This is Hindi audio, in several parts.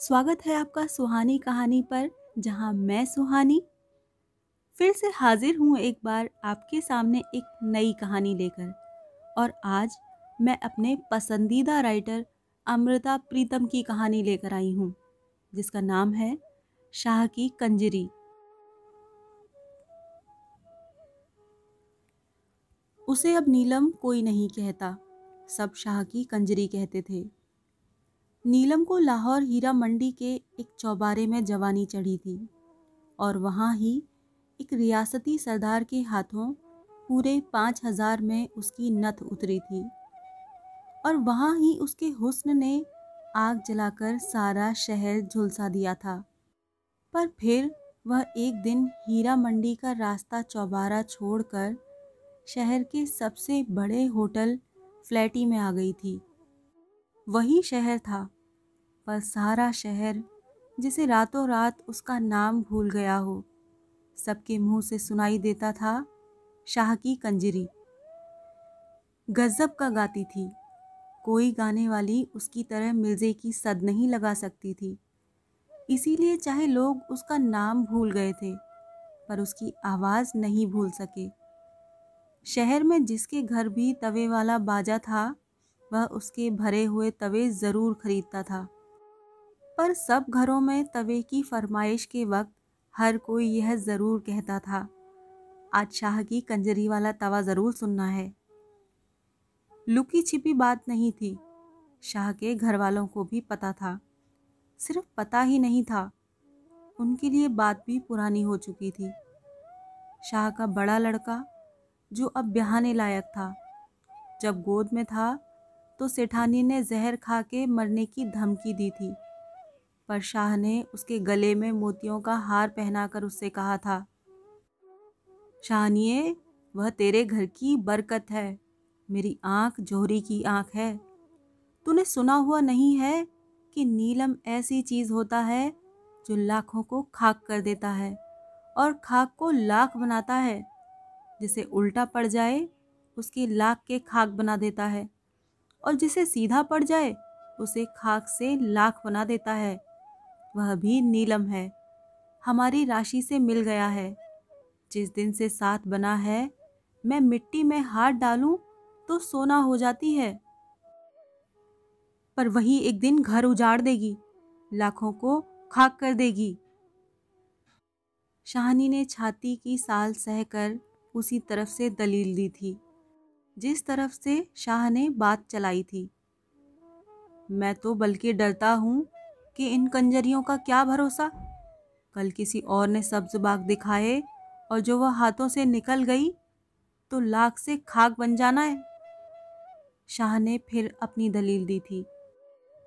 स्वागत है आपका सुहानी कहानी पर, जहाँ मैं सुहानी। फिर से हाजिर हूँ एक बार आपके सामने एक नई कहानी लेकर, और आज मैं अपने पसंदीदा राइटर अमृता प्रीतम की कहानी लेकर आई हूँ, जिसका नाम है शाह की कंजरी। उसे अब नीलम कोई नहीं कहता, सब शाह की कंजरी कहते थे। नीलम को लाहौर हीरा मंडी के एक चौबारे में जवानी चढ़ी थी और वहाँ ही एक रियासती सरदार के हाथों पूरे पाँच हज़ार में उसकी नथ उतरी थी और वहाँ ही उसके हुस्न ने आग जलाकर सारा शहर झुलसा दिया था। पर फिर वह एक दिन हीरा मंडी का रास्ता चौबारा छोड़कर शहर के सबसे बड़े होटल फ्लैटी में आ गई थी। वही शहर था। पर सारा शहर, जिसे रातों रात उसका नाम भूल गया हो, सबके मुँह से सुनाई देता था शाह की कंजरी। गजब का गाती थी। कोई गाने वाली उसकी तरह मिर्जे की सद नहीं लगा सकती थी। इसीलिए चाहे लोग उसका नाम भूल गए थे, पर उसकी आवाज़ नहीं भूल सके। शहर में जिसके घर भी तवे वाला बाजा था वह उसके भरे हुए तवे ज़रूर खरीदता था। पर सब घरों में तवे की फरमाइश के वक्त हर कोई यह ज़रूर कहता था, आज शाह की कंजरी वाला तवा ज़रूर सुनना है। लुकी छिपी बात नहीं थी। शाह के घर वालों को भी पता था। सिर्फ़ पता ही नहीं था। उनके लिए बात भी पुरानी हो चुकी थी। शाह का बड़ा लड़का, जो अब ब्याहने लायक था, जब गोद में था तो सेठानी ने जहर खा के मरने की धमकी दी थी। पर शाह ने उसके गले में मोतियों का हार पहनाकर उससे कहा था शाहनिए वह तेरे घर की बरकत है। मेरी आँख जोहरी की आँख है। तूने सुना हुआ नहीं है कि नीलम ऐसी चीज़ होता है जो लाखों को खाक कर देता है और खाक को लाख बनाता है। जिसे उल्टा पड़ जाए, उसके लाख के खाक बना देता है। और जिसे सीधा पड़ जाए, उसे खाक से लाख बना देता है। वह भी नीलम है। हमारी राशि से मिल गया है। जिस दिन से साथ बना है, मैं मिट्टी में हाथ डालूं तो सोना हो जाती है। पर वही एक दिन घर उजाड़ देगी, लाखों को खाक कर देगी। शाहनी ने छाती की साल सहकर उसी तरफ़ से दलील दी थी। जिस तरफ़ से शाह ने बात चलाई थी। मैं तो बल्कि डरता हूँ कि इन कंजरियों का क्या भरोसा? कल किसी और ने सब्ज बाग दिखाए और जो वह हाथों से निकल गई तो लाख से खाक बन जाना है। शाह ने फिर अपनी दलील दी थी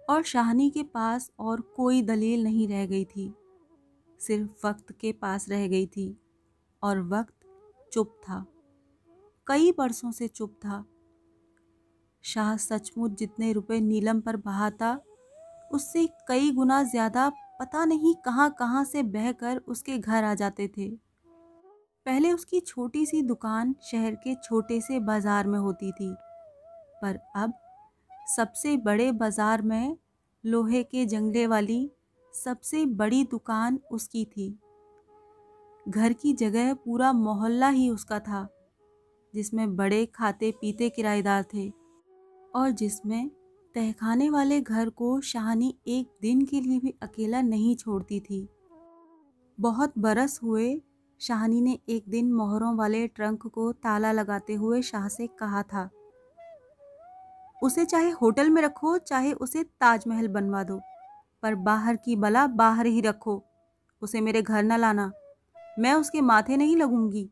और शाहनी के पास और कोई दलील नहीं रह गई थी। सिर्फ़ वक्त के पास रह गई थी और वक्त चुप था। कई बरसों से चुप था। शाह सचमुच जितने रुपए नीलम पर बहाता, उससे कई गुना ज़्यादा पता नहीं कहाँ कहाँ से बहकर उसके घर आ जाते थे। पहले उसकी छोटी सी दुकान शहर के छोटे से बाज़ार में होती थी, पर अब सबसे बड़े बाज़ार में लोहे के जंगले वाली सबसे बड़ी दुकान उसकी थी। घर की जगह पूरा मोहल्ला ही उसका था। जिसमें बड़े खाते पीते किराएदार थे और जिसमें तहखाने वाले घर को शाहनी एक दिन के लिए भी अकेला नहीं छोड़ती थी। बहुत बरस हुए शाहनी ने एक दिन मोहरों वाले ट्रंक को ताला लगाते हुए शाह से कहा था, उसे चाहे होटल में रखो, चाहे उसे ताजमहल बनवा दो, पर बाहर की बला बाहर ही रखो। उसे मेरे घर न लाना। मैं उसके माथे नहीं लगूँगी।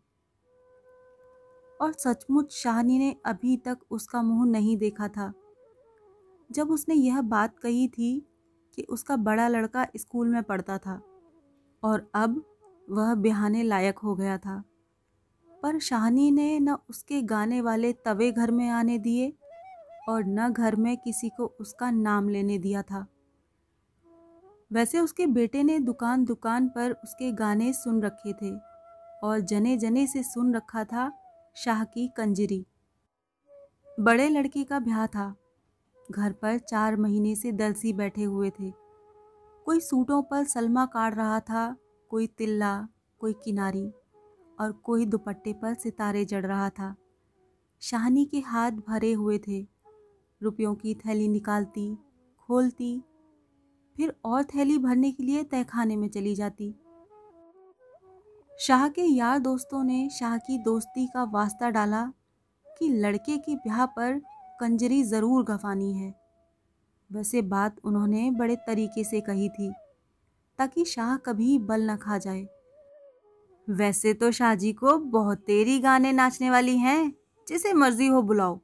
और सचमुच शाहनी ने अभी तक उसका मुँह नहीं देखा था। जब उसने यह बात कही थी कि उसका बड़ा लड़का स्कूल में पढ़ता था और अब वह बिहाने लायक हो गया था। पर शाहनी ने न उसके गाने वाले तवे घर में आने दिए और न घर में किसी को उसका नाम लेने दिया था। वैसे उसके बेटे ने दुकान दुकान पर उसके गाने सुन रखे थे और जने जने से सुन रखा था शाह की कंजरी। बड़े लड़के का ब्याह था। घर पर चार महीने से दलसी बैठे हुए थे। कोई सूटों पर सलमा काट रहा था, कोई तिल्ला, कोई किनारी, और कोई दुपट्टे पर सितारे जड़ रहा था। शाहनी के हाथ भरे हुए थे। रुपयों की थैली निकालती, खोलती, फिर और थैली भरने के लिए तहखाने में चली जाती। शाह के यार दोस्तों ने शाह की दोस्ती का वास्ता डाला कि लड़के के ब्याह पर कंजरी ज़रूर गफानी है। वैसे बात उन्होंने बड़े तरीके से कही थी, ताकि शाह कभी बल न खा जाए। वैसे तो शाह जी को बहुत तेरी गाने नाचने वाली हैं, जिसे मर्ज़ी हो बुलाओ।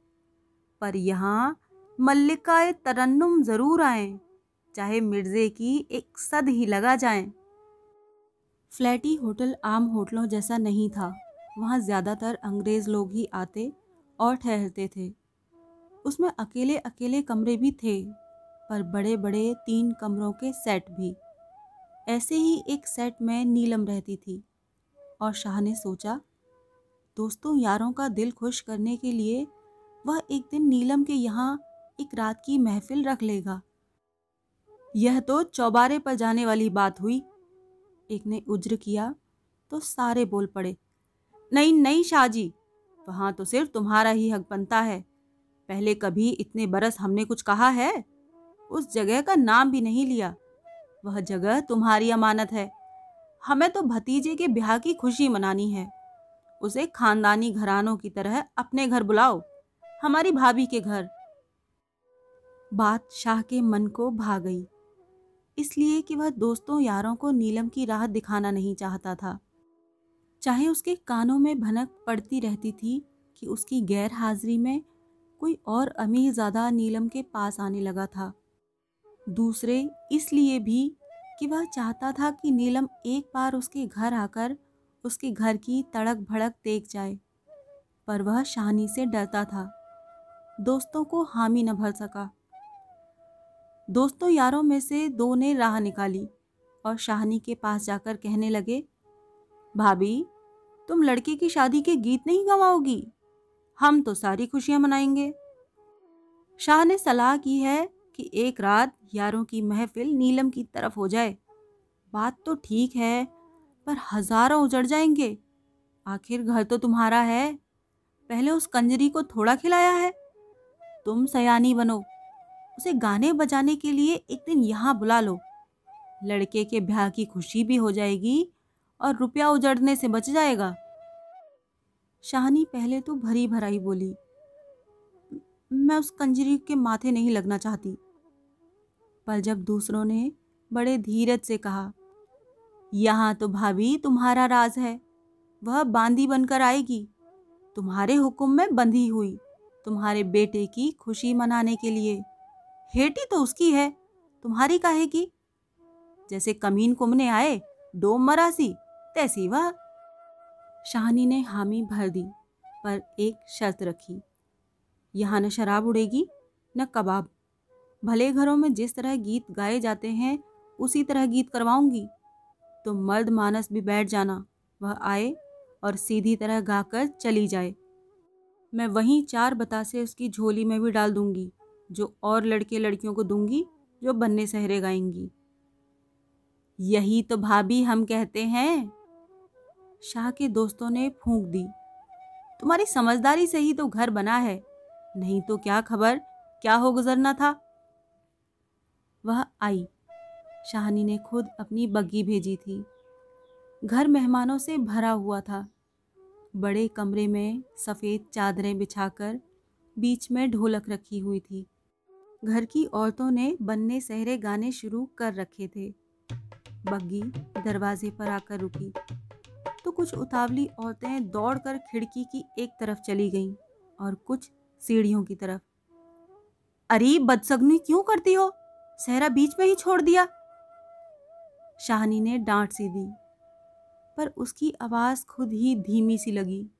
पर यहाँ मल्लिकाए तरन्नुम ज़रूर आए, चाहे मिर्ज़े की एक सद ही लगा जाए। फ्लैटी होटल आम होटलों जैसा नहीं था। वहाँ ज़्यादातर अंग्रेज़ लोग ही आते और ठहरते थे। उसमें अकेले अकेले कमरे भी थे, पर बड़े बड़े तीन कमरों के सेट भी। ऐसे ही एक सेट में नीलम रहती थी और शाह ने सोचा, दोस्तों, यारों का दिल खुश करने के लिए वह एक दिन नीलम के यहाँ एक रात की महफिल रख लेगा। यह तो चौबारे पर जाने वाली बात हुई। एक ने उज्र किया तो सारे बोल पड़े, नहीं नहीं शाहजी, वहाँ तो सिर्फ़ तुम्हारा ही हक बनता है। पहले कभी इतने बरस हमने कुछ कहा है? उस जगह का नाम भी नहीं लिया। वह जगह तुम्हारी अमानत है। हमें तो भतीजे के ब्याह की खुशी मनानी है। उसे खानदानी घरानों की तरह अपने घर बुलाओ, हमारी भाभी के घर। बात शाह के मन को भा गई। इसलिए कि वह दोस्तों यारों को नीलम की राहत दिखाना नहीं चाहता था। चाहे उसके कानों में भनक पड़ती रहती थी कि उसकी गैर हाजिरी में कोई और अमीर ज़्यादा नीलम के पास आने लगा था। दूसरे इसलिए भी कि वह चाहता था कि नीलम एक बार उसके घर आकर उसके घर की तड़क भड़क देख जाए, पर वह शाहनी से डरता था। दोस्तों को हामी न भर सका। दोस्तों यारों में से दो ने राह निकाली और शाहनी के पास जाकर कहने लगे, भाभी, तुम लड़के की शादी के गीत नहीं गवाओगी? हम तो सारी खुशियाँ मनाएँगे। शाह ने सलाह की है कि एक रात यारों की महफिल नीलम की तरफ़ हो जाए। बात तो ठीक है, पर हज़ारों उजड़ जाएँगे। आखिर घर तो तुम्हारा है। पहले उस कंजरी को थोड़ा खिलाया है। तुम सयानी बनो। उसे गाने बजाने के लिए एक दिन यहाँ बुला लो। लड़के के ब्याह की खुशी भी हो जाएगी और रुपया उजड़ने से बच जाएगा। शाहनी पहले तो भरी भराई बोली, मैं उस कंजरी के माथे नहीं लगना चाहती। पर जब दूसरों ने बड़े धीरज से कहा, यहाँ तो भाभी तुम्हारा राज है, वह बांदी बनकर आएगी। तुम्हारे हुक्म में बंधी हुई, तुम्हारे बेटे की खुशी मनाने के लिए। हेटी तो उसकी है, तुम्हारी काहे की जैसे कमीन कुमने आए, डोम मरासी तैसी वह। शाहनी ने हामी भर दी, पर एक शर्त रखी। यहाँ न शराब उड़ेगी, न कबाब। भले घरों में जिस तरह गीत गाए जाते हैं, उसी तरह गीत करवाऊँगी। तो मर्द मानस भी बैठ जाना, वह आए और सीधी तरह गाकर चली जाए। मैं वहीं चार बतासे उसकी झोली में भी डाल दूँगी। जो और लड़के लड़कियों को दूँगी, जो बन्ने सहरे गाएँगी। यही तो भाभी हम कहते हैं। शाह के दोस्तों ने फूंक दी। तुम्हारी समझदारी से ही तो घर बना है। नहीं तो क्या खबर? क्या हो गुजरना था? वह आई। शाहनी ने खुद अपनी बग्गी भेजी थी। घर मेहमानों से भरा हुआ था। बड़े कमरे में सफ़ेद चादरें बिछाकर बीच में ढोलक रखी हुई थी। घर की औरतों ने बनने सहरे गाने शुरू कर रखे थे। बग्गी दरवाजे पर आकर रुकी। तो कुछ उतावली औरतें दौड़कर खिड़की की एक तरफ़ चली गईं और कुछ सीढ़ियों की तरफ़। अरे, बदसगनी क्यों करती हो? सहरा बीच में ही छोड़ दिया। शाहनी ने डांट सी दी, पर उसकी आवाज़ खुद ही धीमी सी लगी,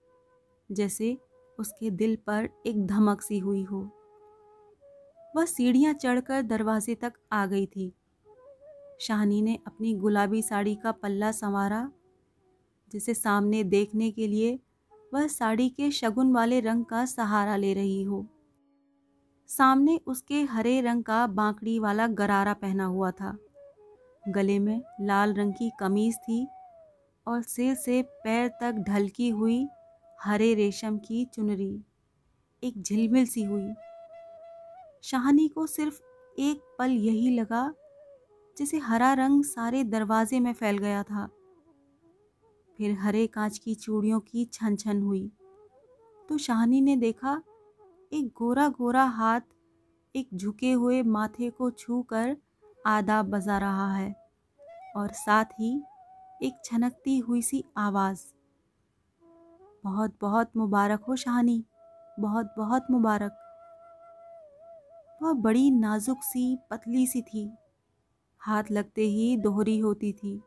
जैसे उसके दिल पर एक धमक सी हुई हो। वह सीढ़ियाँ चढ़कर दरवाजे तक आ गई थी। शाहनी ने अपनी गुलाबी साड़ी का पल्ला संवारा, जिसे सामने देखने के लिए वह साड़ी के शगुन वाले रंग का सहारा ले रही हो। सामने उसके हरे रंग का बांकड़ी वाला गरारा पहना हुआ था। गले में लाल रंग की कमीज थी और सिर से पैर तक ढलकी हुई हरे रेशम की चुनरी। एक झिलमिल सी हुई। शाहनी को सिर्फ़ एक पल यही लगा, जैसे हरा रंग सारे दरवाजे में फैल गया था। फिर हरे कांच की चूड़ियों की छन छन हुई। तो शाहनी ने देखा, एक गोरा गोरा हाथ एक झुके हुए माथे को छूकर आदाब बजा रहा है और साथ ही एक छनकती हुई सी आवाज़। बहुत बहुत मुबारक हो शाहनी बहुत बहुत मुबारक। वह बड़ी नाजुक सी, पतली सी थी। हाथ लगते ही दोहरी होती थी।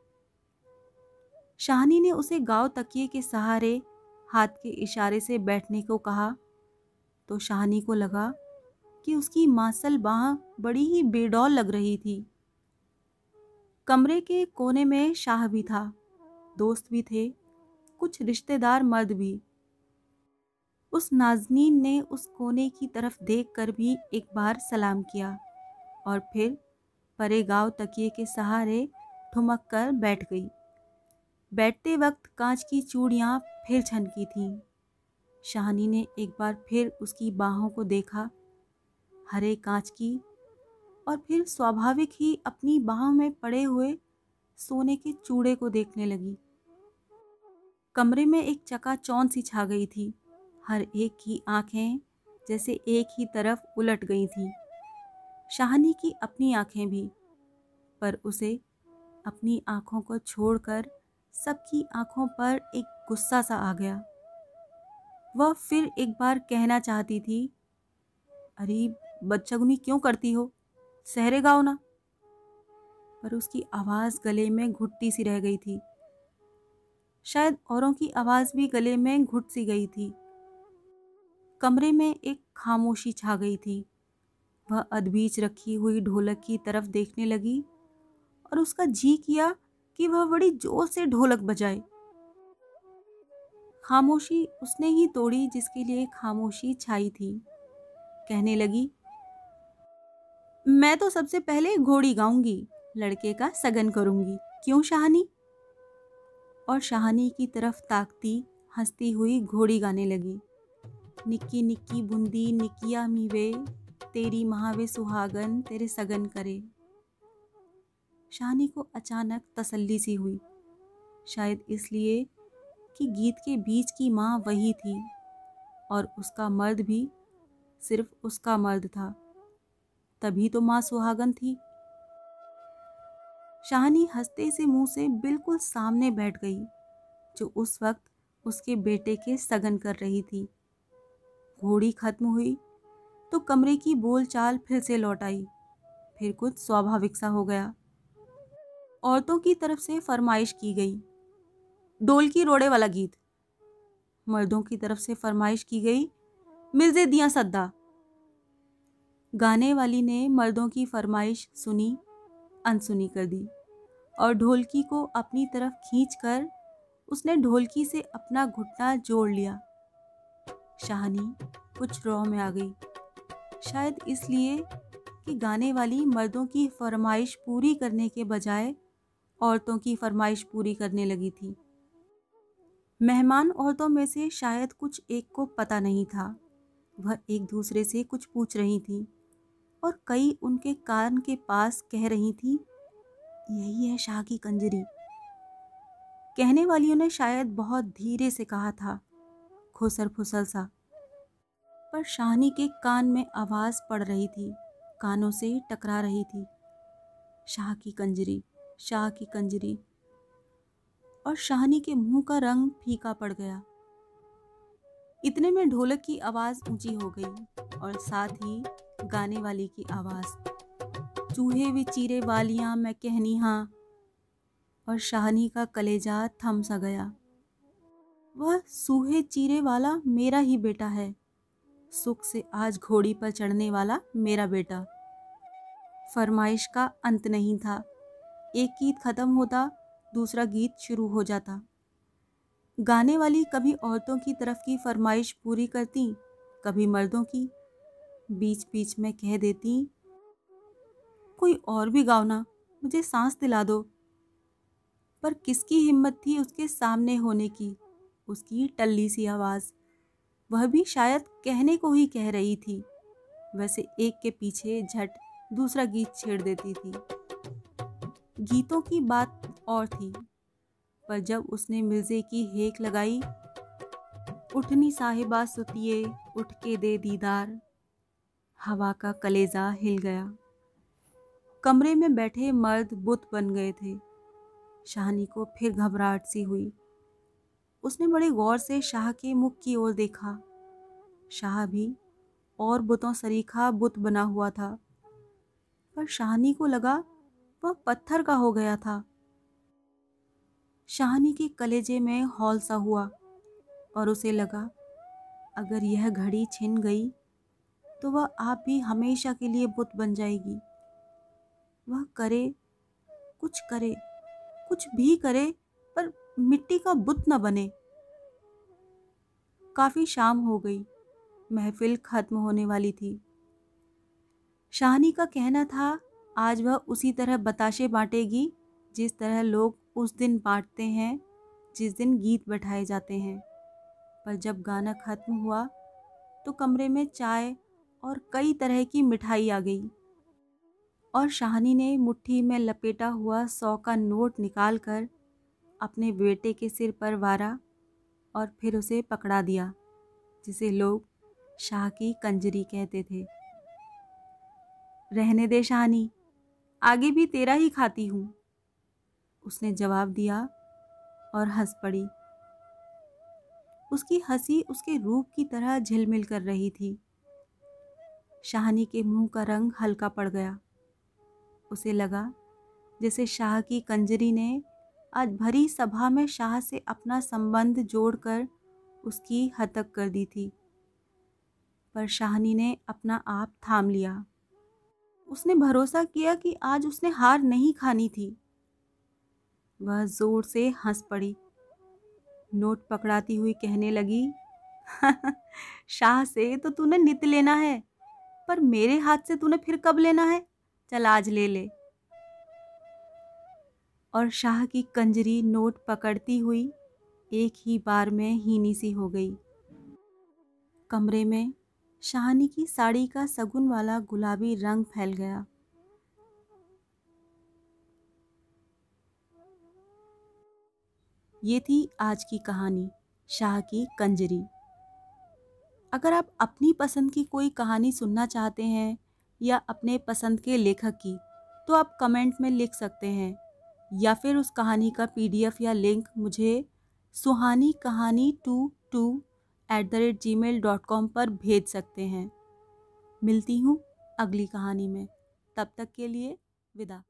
शाहनी ने उसे गाँव तकिए के सहारे हाथ के इशारे से बैठने को कहा। तो शाहनी को लगा कि उसकी मासल बाह बड़ी ही बेडौल लग रही थी। कमरे के कोने में शाह भी था, दोस्त भी थे, कुछ रिश्तेदार मर्द भी। उस नाजनीन ने उस कोने की तरफ़ देखकर भी एक बार सलाम किया और फिर परे गाँव तकिए के सहारे ठुमक कर बैठ गई। बैठते वक्त कांच की चूड़ियाँ फिर छनकी थीं। शाहनी ने एक बार फिर उसकी बाहों को देखा, हरे कांच की, और फिर स्वाभाविक ही अपनी बाहों में पड़े हुए सोने के चूड़े को देखने लगी। कमरे में एक चकाचौन सी छा गई थी। हर एक की आँखें जैसे एक ही तरफ़ उलट गई थीं। शाहनी की अपनी आँखें भी, पर उसे अपनी आँखों को छोड़कर सबकी आँखों पर एक गुस्सा सा आ गया। वह फिर एक बार कहना चाहती थी, अरे बच्चगुनी क्यों करती हो? सहरे गाओ ना। पर उसकी आवाज़ गले में घुटती सी रह गई थी। शायद औरों की आवाज़ भी गले में घुट सी गई थी। कमरे में एक खामोशी छा गई थी। वह अदबीच रखी हुई ढोलक की तरफ़ देखने लगी और उसका जी किया कि वह बड़ी ज़ोर से ढोलक बजाए। खामोशी उसने ही तोड़ी जिसके लिए खामोशी छाई थी। कहने लगी, मैं तो सबसे पहले घोड़ी गाऊँगी, लड़के का सगन करूँगी। क्यों शाहनी? और शाहनी की तरफ़ ताकती हंसती हुई घोड़ी गाने लगी। निक्की निक्की बूंदी निकिया मीवे, तेरी महावे सुहागन तेरे सगन करे। शाहनी को अचानक तसल्ली सी हुई, शायद इसलिए कि गीत के बीच की माँ वही थी और उसका मर्द भी सिर्फ़ उसका मर्द था, तभी तो माँ सुहागन थी। शाहनी हँसते से मुँह से बिल्कुल सामने बैठ गई, जो उस वक्त उसके बेटे के सगन कर रही थी। घोड़ी खत्म हुई तो कमरे की बोलचाल फिर से लौट आई। फिर कुछ स्वाभाविक सा हो गया। औरतों की तरफ़ से फरमाइश की गई। डोल की रोड़े वाला गीत। मर्दों की तरफ़ से फरमाइश की गई मिर्जे दिया सद्दा। गाने वाली ने मर्दों की फरमाइश सुनी, अनसुनी कर दी और ढोलकी को अपनी तरफ़ खींचकर उसने ढोलकी से अपना घुटना जोड़ लिया। शाहनी कुछ रौ में आ गई। शायद इसलिए कि गाने वाली मर्दों की फरमाइश पूरी करने के बजाय औरतों की फरमाइश पूरी करने लगी थी। मेहमान औरतों में से शायद कुछ एक को पता नहीं था। वह एक दूसरे से कुछ पूछ रही थी और कई उनके कान के पास कह रही थी, यही है शाह की कंजरी। कहने वालियों ने शायद बहुत धीरे से कहा था खुसर फुसल सा। पर शाहनी के कान में आवाज़ पड़ रही थी, कानों से ही टकरा रही थी। शाह की कंजरी, शाह की कंजरी। और शाहनी के मुँह का रंग फीका पड़ गया। इतने में ढोलक की आवाज़ ऊँची हो गई और साथ ही गाने वाली की आवाज़। चूहे वे चीरे वालियाँ, मैं कहनी हाँ। और शाहनी का कलेजा थम सा गया। वह सूहे चीरे वाला मेरा ही बेटा है। सुख से आज घोड़ी पर चढ़ने वाला मेरा बेटा। फरमाइश का अंत नहीं था। एक गीत ख़त्म होता, दूसरा गीत शुरू हो जाता। गाने वाली कभी औरतों की तरफ़ की फरमाइश पूरी करती, कभी मर्दों की। बीच बीच में कह देती, कोई और भी गाओ ना, मुझे सांस दिला दो। पर किसकी हिम्मत थी उसके सामने होने की? उसकी टल्ली सी आवाज़। वह भी शायद कहने को ही कह रही थी। वैसे एक के पीछे झट दूसरा गीत छेड़ देती थी। गीतों की बात और थी, पर जब उसने मिर्जे की हेक लगाई, उठनी साहिबा सुतिए उठ के दे दीदार। हवा का कलेजा हिल गया। कमरे में बैठे मर्द बुत बन गए थे। शाहनी को फिर घबराहट सी हुई। उसने बड़े गौर से शाह के मुख की ओर देखा। शाह भी और बुतों सरीखा बुत बना हुआ था। पर शाहनी को लगा वह पत्थर का हो गया था। शाहनी के कलेजे में हौल सा हुआ और उसे लगा, अगर यह घड़ी छिन गई तो वह आप भी हमेशा के लिए बुत बन जाएगी। वह करे, कुछ करे, कुछ भी करे मिट्टी का बुत न बने। काफ़ी शाम हो गई। महफिल खत्म होने वाली थी। शाहनी का कहना था, आज वह उसी तरह बताशे बांटेगी, जिस तरह लोग उस दिन बांटते हैं, जिस दिन गीत बैठाए जाते हैं। पर जब गाना खत्म हुआ तो कमरे में चाय और कई तरह की मिठाई आ गई। और शाहनी ने मुट्ठी में लपेटा हुआ सौ का नोट निकालकर अपने बेटे के सिर पर वारा और फिर उसे पकड़ा दिया, जिसे लोग शाह की कंजरी कहते थे। रहने दे शाहनी आगे भी तेरा ही खाती हूँ। उसने जवाब दिया और हंस पड़ी। उसकी हँसी उसके रूप की तरह झिलमिल कर रही थी। शाहनी के मुँह का रंग हल्का पड़ गया। उसे लगा जैसे शाह की कंजरी ने आज भरी सभा में शाह से अपना संबंध जोड़कर उसकी हतक कर दी थी। पर शाहनी ने अपना आप थाम लिया। उसने भरोसा किया कि आज उसने हार नहीं खानी थी। वह ज़ोर से हंस पड़ी। नोट पकड़ाती हुई कहने लगी, शाह से तो तूने नित लेना है, पर मेरे हाथ से तूने फिर कब लेना है? चल आज ले ले। और शाह की कंजरी नोट पकड़ती हुई एक ही बार में हीनी सी हो गई। कमरे में शाहनी की साड़ी का सगुन वाला गुलाबी रंग फैल गया। ये थी आज की कहानी, शाह की कंजरी। अगर आप अपनी पसंद की कोई कहानी सुनना चाहते हैं या अपने पसंद के लेखक की तो आप कमेंट में लिख सकते हैं। या फिर उस कहानी का पीडीएफ या लिंक मुझे सुहानी कहानी two two at the rate gmail dot com पर भेज सकते हैं। मिलती हूँ अगली कहानी में। तब तक के लिए विदा।